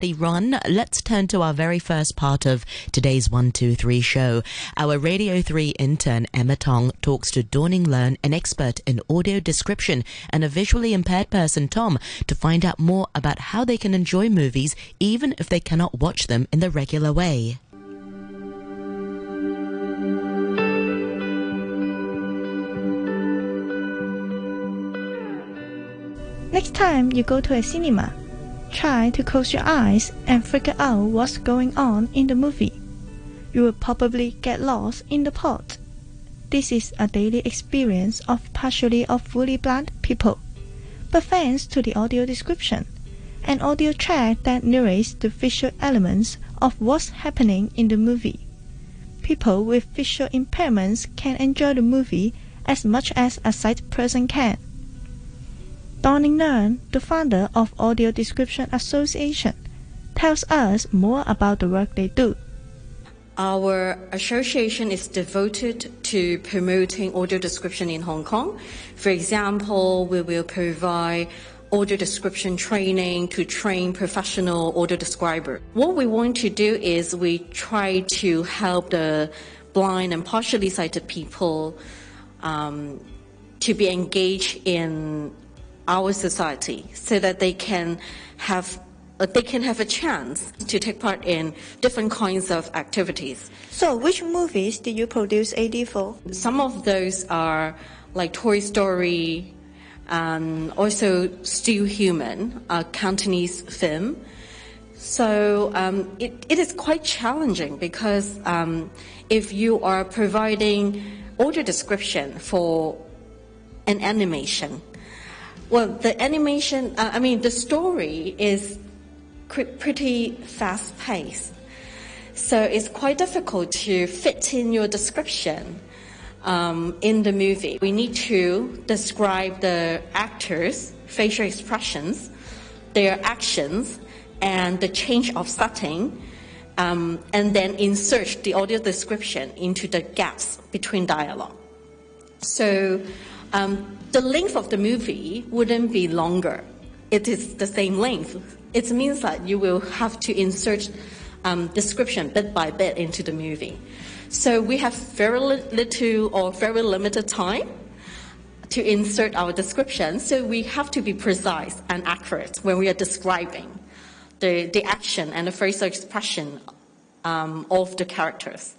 The run, let's turn to our very first part of today's 123 show. Our Radio 3 intern Emma Tong talks to Dawning Leung, an expert in audio description, and a visually impaired person, Tom, to find out more about how they can enjoy movies even if they cannot watch them in the regular way. Next time you go to a cinema, try to close your eyes and figure out what's going on in the movie. You will probably get lost in the plot. This is a daily experience of partially or fully blind people. But thanks to the audio description, an audio track that narrates the visual elements of what's happening in the movie, people with visual impairments can enjoy the movie as much as a sight person can. Dawning Leung, the founder of Audio Description Association, tells us more about the work they do. Our association is devoted to promoting audio description in Hong Kong. For example, we will provide audio description training to train professional audio describer. What we want to do is we try to help the blind and partially sighted people um, to be engaged in our society so that they can have they can have a chance to take part in different kinds of activities. So, which movies did you produce AD for? Some of those are like Toy Story, and also Still Human, a Cantonese film. So um, it, it is quite challenging because um, if you are providing audio description for an animation, well, the animation, uh, I mean, the story is pretty fast paced. So it's quite difficult to fit in your description um, in the movie. We need to describe the actors' facial expressions, their actions, and the change of setting, um, and then insert the audio description into the gaps between dialogue. So um, the length of the movie wouldn't be longer. It is the same length. It means that you will have to insert um, description bit by bit into the movie. So we have very little or very limited time to insert our description. So we have to be precise and accurate when we are describing the, the action and the facial expression um, of the characters.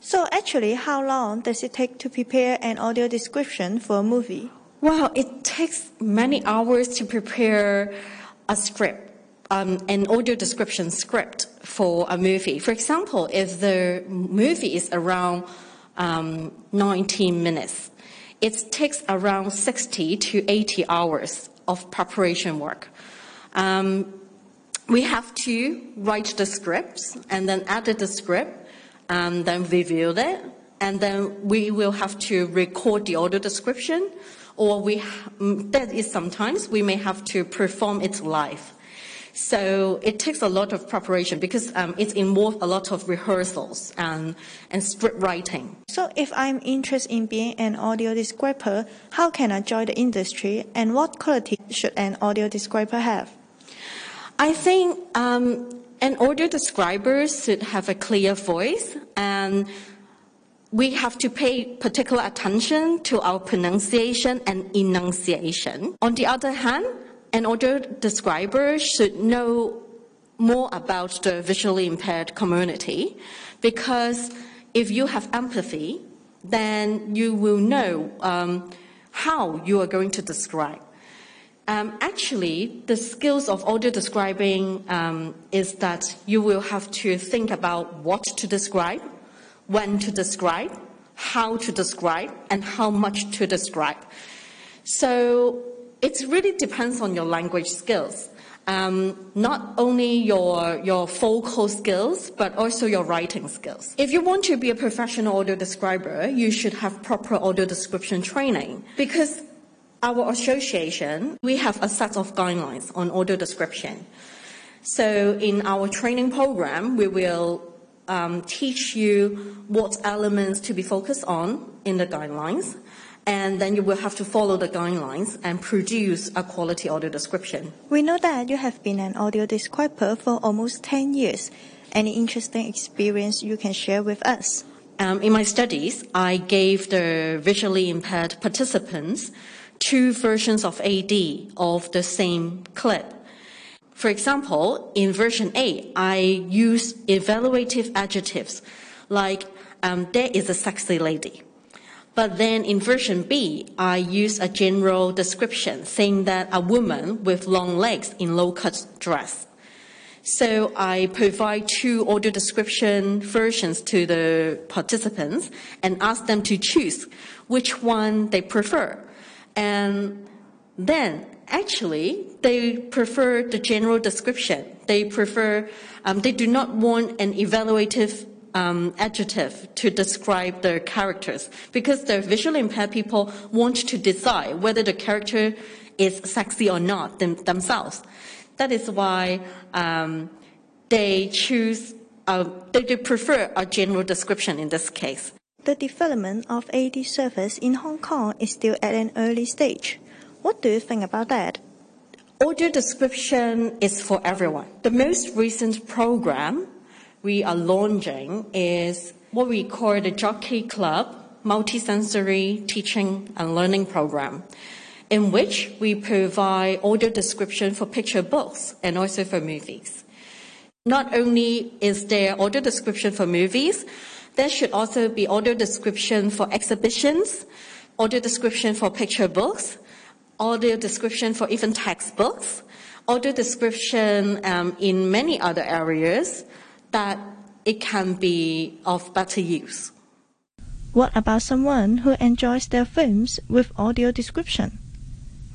So actually, how long does it take to prepare an audio description for a movie? Well, it takes many hours to prepare a script, um, an audio description script for a movie. For example, if the movie is around um, 19 minutes, it takes around 60 to 80 hours of preparation work. Um, we have to write the scripts and then edit the script and then review it. And then we will have to record the audio description or we, mm, that is sometimes we may have to perform it live. So it takes a lot of preparation because um, it involves a lot of rehearsals and, and script writing. So if I'm interested in being an audio describer, how can I join the industry and what quality should an audio describer have? I think um, an audio describer should have a clear voice and we have to pay particular attention to our pronunciation and enunciation. On the other hand, an audio describer should know more about the visually impaired community because if you have empathy, then you will know um, how you are going to describe. Um, actually, the skills of audio describing um, is that you will have to think about what to describe, when to describe, how to describe, and how much to describe. So it really depends on your language skills. Um, not only your, your vocal skills, but also your writing skills. If you want to be a professional audio describer, you should have proper audio description training because our association, we have a set of guidelines on audio description. So in our training program, we will um, teach you what elements to be focused on in the guidelines. and then you will have to follow the guidelines and produce a quality audio description. We know that you have been an audio describer for almost 10 years. Any interesting experience you can share with us? Um, in my studies, I gave the visually impaired participants two versions of AD of the same clip. For example, in version A, I use evaluative adjectives like um, there is a sexy lady. But then in version B, I use a general description saying that a woman with long legs in low cut dress. So I provide two audio description versions to the participants and ask them to choose which one they prefer. And then actually they prefer the general description. They prefer, um, they do not want an evaluative um, adjective to describe their characters because the visually impaired people want to decide whether the character is sexy or not them, themselves. That is why um, they choose, uh, they, they prefer a general description in this case. The development of AD service in Hong Kong is still at an early stage. What do you think about that? Audio description is for everyone. The most recent program we are launching is what we call the Jockey Club Multisensory Teaching and Learning Program, in which we provide audio description for picture books and also for movies. Not only is there audio description for movies, there should also be audio description for exhibitions, audio description for picture books, audio description for even textbooks, audio description um, in many other areas that it can be of better use. What about someone who enjoys their films with audio description?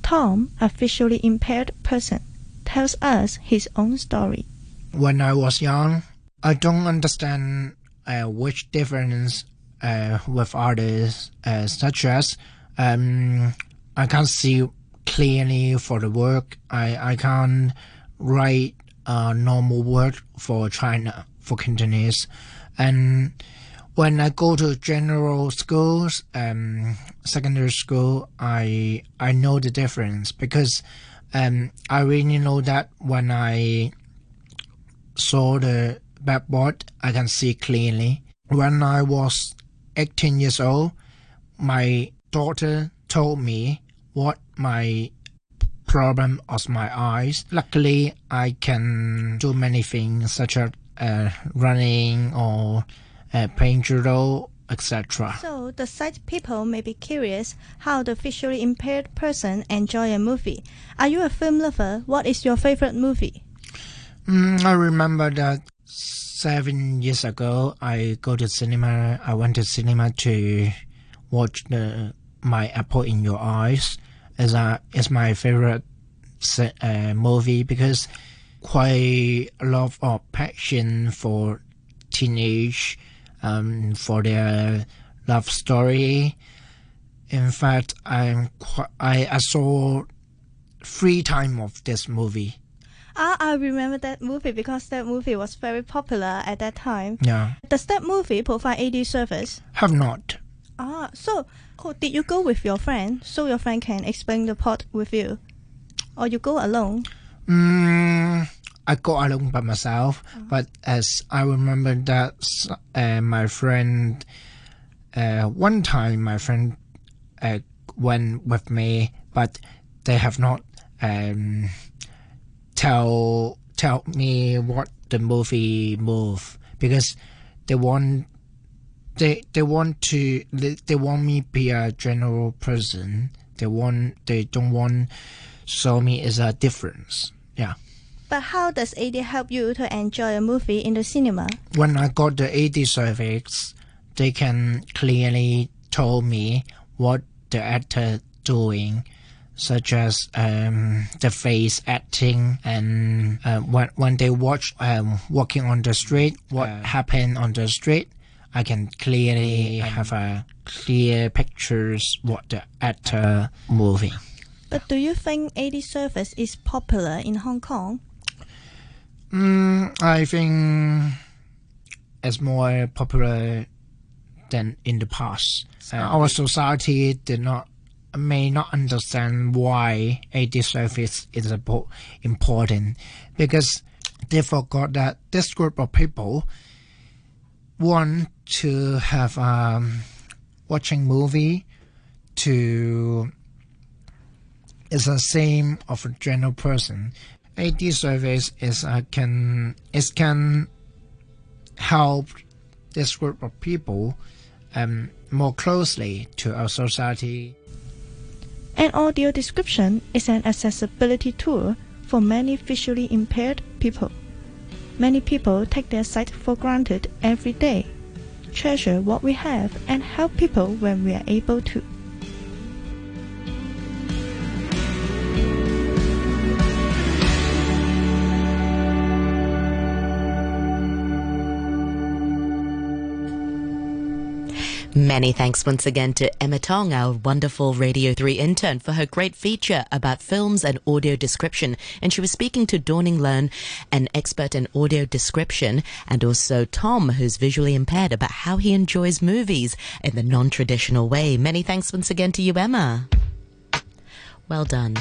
Tom, a visually impaired person, tells us his own story. When I was young, I don't understand which difference uh, with others, uh, such as um, I can't see clearly for the work. I, I can't write a normal word for China, for Cantonese. And when I go to general schools, um, secondary school, I I know the difference because um, I really know that when I saw the backboard, I can see clearly. When I was 18 years old, my daughter told me what my problem was my eyes. Luckily, I can do many things such as uh, running or uh, playing judo, etc. So the sight people may be curious how the visually impaired person enjoy a movie. Are you a film lover? What is your favorite movie? Mm, I remember that seven years ago, I go to cinema. I went to cinema to watch the My Apple in Your Eyes. As a is my favorite uh, movie because quite a lot of passion for teenage, um, for their love story. In fact, I'm quite, I, I saw three times of this movie. Ah, I remember that movie because that movie was very popular at that time. Yeah. Does that movie provide AD service? Have not. Ah, so oh, did you go with your friend so your friend can explain the plot with you? Or you go alone? Mm, I go alone by myself, Oh. but as I remember that uh, my friend, uh, one time my friend uh, went with me, but they have not um, tell tell me what the movie move because they want they they want to they, they want me be a general person. They want they don't want show me as a difference. Yeah. But how does AD help you to enjoy a movie in the cinema? When I got the AD service, they can clearly tell me what the actor doing, such as um, the face acting and uh, when when they watch um, walking on the street, what happened on the street. I can clearly have a clear pictures what the actor moving. But do you think AD service is popular in Hong Kong? Mm, I think it's more popular than in the past. Uh, our society did not may not understand why AD service is important because they forgot that this group of people want to have um, watching movie to is the same of a general person. AD service is uh, can it can help this group of people um, more closely to our society. An audio description is an accessibility tool for many visually impaired people. Many people take their sight for granted every day. Treasure what we have and help people when we are able to. Many thanks once again to Emma Tong, our wonderful Radio 3 intern, for her great feature about films and audio description. And she was speaking to Dawning Leung, an expert in audio description, and also Tom, who's visually impaired, about how he enjoys movies in the non traditional way. Many thanks once again to you, Emma. Well done.